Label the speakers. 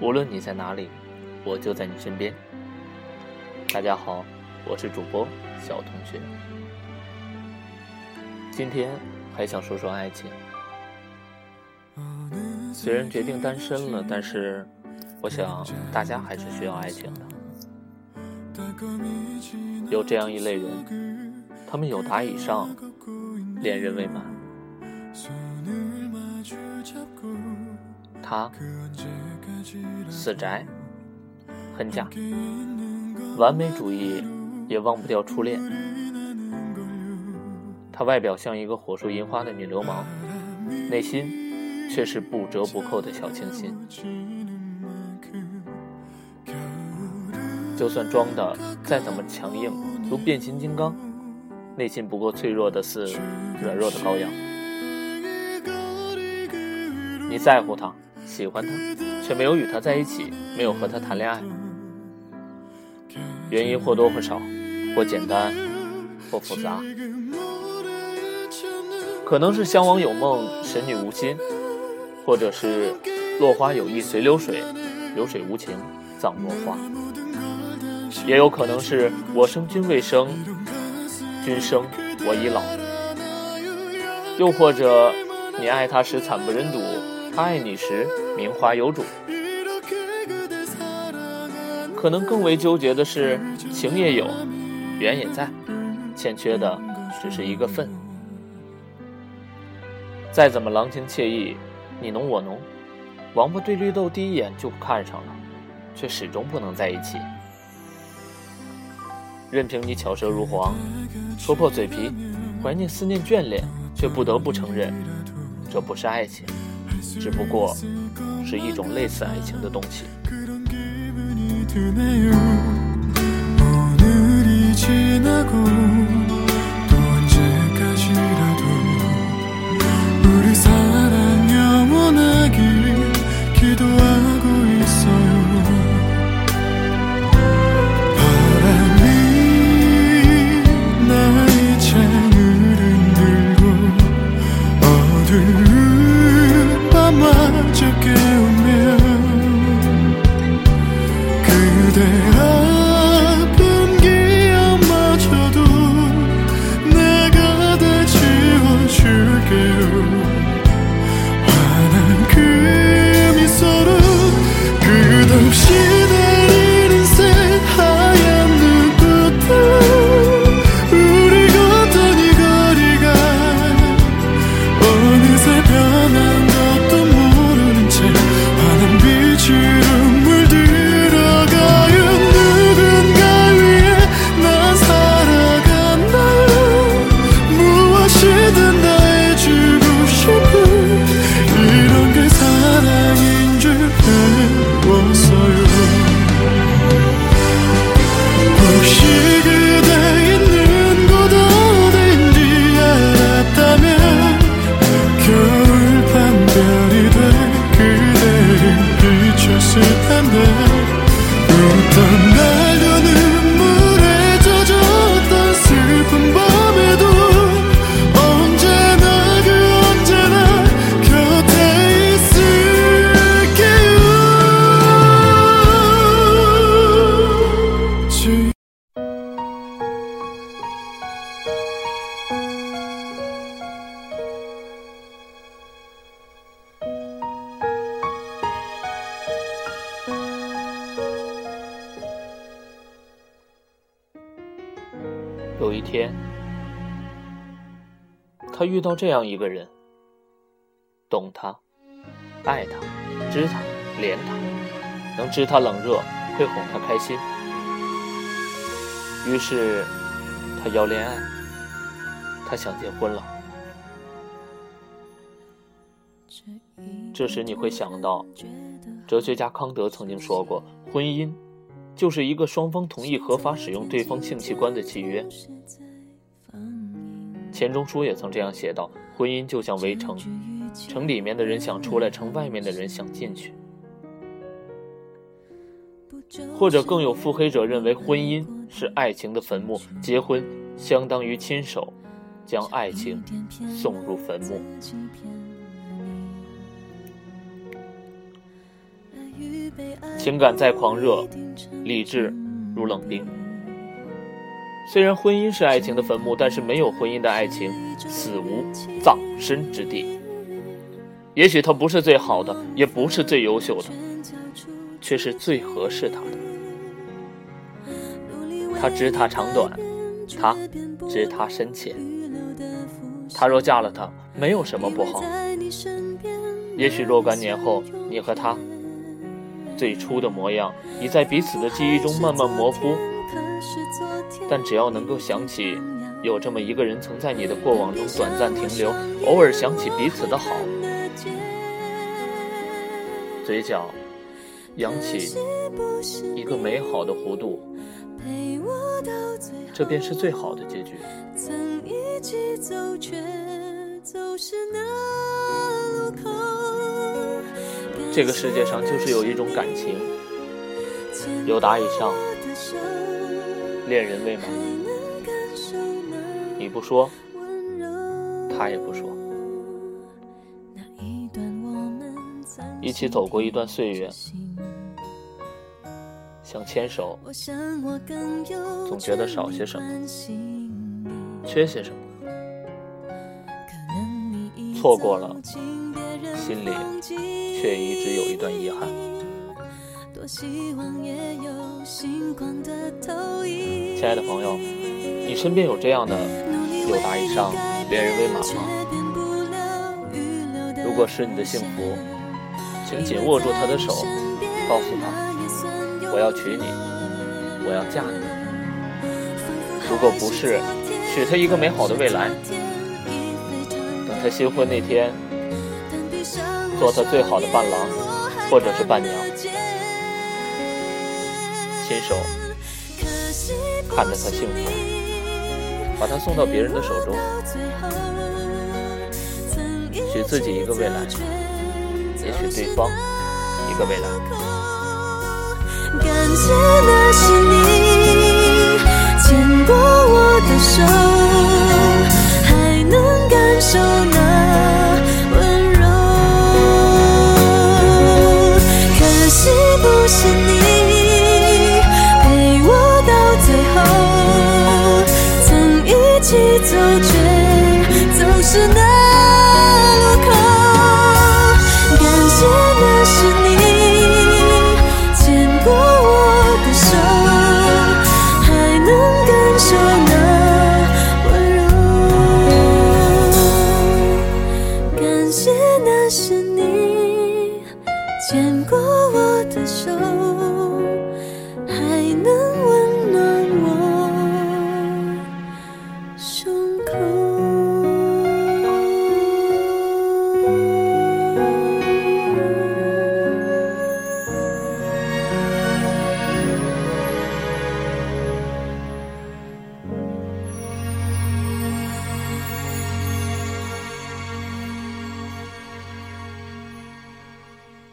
Speaker 1: 无论你在哪里，我就在你身边。大家好，我是主播小同学。今天还想说说爱情。虽然决定单身了，但是我想大家还是需要爱情的。有这样一类人，他们有达以上，恋人未满。他。死宅，很假，完美主义也忘不掉初恋。他外表像一个火树银花的女流氓，内心却是不折不扣的小清新。就算装的再怎么强硬，如变形金刚，内心不过脆弱的似软弱的羔羊。你在乎他，喜欢他。却没有与他在一起，没有和他谈恋爱，原因或多或少，或简单，或复杂，可能是相忘有梦，神女无心，或者是落花有意随流水，流水无情葬落花，也有可能是我生君未生，君生我已老，又或者你爱他时惨不忍睹。他爱你时，名花有主。可能更为纠结的是，情也有，缘也在，欠缺的只是一个份。再怎么郎情妾意，你侬我侬，王八对绿豆第一眼就看上了，却始终不能在一起。任凭你巧舌如簧，戳破嘴皮，怀念思念眷恋，却不得不承认，这不是爱情。只不过是一种类似爱情的东西。 텐데 어떤 날도 有一天，他遇到这样一个人，懂他，爱他，知他，怜他，能知他冷热，会哄他开心。于是，他要恋爱，他想结婚了。这时你会想到，哲学家康德曾经说过，婚姻。就是一个双方同意合法使用对方性器官的契约。钱钟书也曾这样写道：“婚姻就像围城，城里面的人想出来，城外面的人想进去。”或者更有腹黑者认为婚姻是爱情的坟墓，结婚相当于亲手将爱情送入坟墓。与被爱情感再狂热，理智如冷冰。虽然婚姻是爱情的坟墓，但是没有婚姻的爱情，死无葬身之地。也许他不是最好的，也不是最优秀的，却是最合适他的。他知他长短，他知他深浅。他若嫁了他，没有什么不好。也许若干年后，你和他最初的模样，已在彼此的记忆中慢慢模糊。但只要能够想起，有这么一个人曾在你的过往中短暂停留，偶尔想起彼此的好，嘴角扬起一个美好的弧度，这便是最好的结局。这个世界上就是有一种感情，有达以上。恋人未满，你不说，他也不说。一起走过一段岁月，想牵手，总觉得少些什么，缺些什么，错过了，心里却一直有一段遗憾。亲爱的朋友，你身边有这样的有达以上恋人未满吗？如果是你的幸福，请紧握住他的手，告诉他我要娶你，我要嫁你。如果不是，许他一个美好的未来，等他新婚那天，做他最好的伴郎或者是伴娘。亲手看着他幸福，把他送到别人的手中，许自己一个未来，也许对方一个未来。感谢的是你牵过我的手。那是你牵过我的手。